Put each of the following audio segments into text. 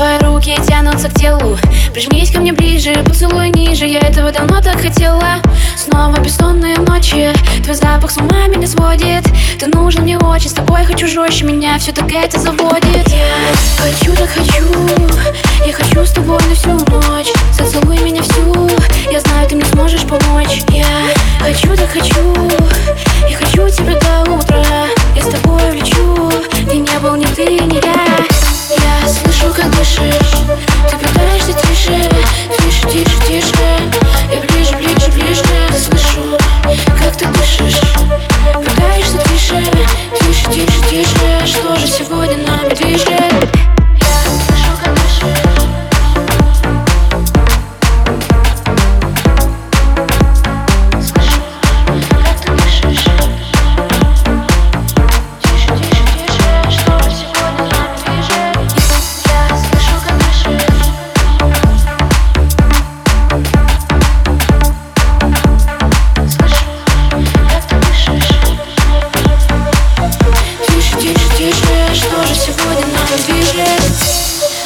Твои руки тянутся к телу. Прижмись ко мне ближе, поцелуй ниже. Я этого давно так хотела. Снова бессонные ночи. Твой запах с ума меня сводит. Ты нужен мне очень, с тобой хочу жестче. Меня все так это заводит. Я хочу, так хочу. Я хочу с тобой на всю ночь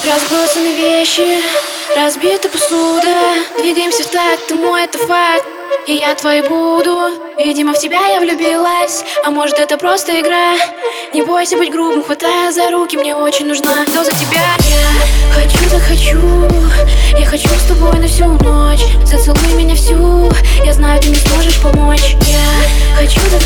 Разбросаны вещи, разбита посуда. Двигаемся в такт, ты мой, это факт. И я твой буду. Видимо, в тебя я влюбилась. А может, это просто игра? Не бойся быть грубым, хватая за руки Мне очень нужна. Доза тебя? Я хочу, так хочу. Я хочу с тобой на всю ночь. Зацелуй меня всю. Я знаю, ты мне сможешь помочь. Я хочу, так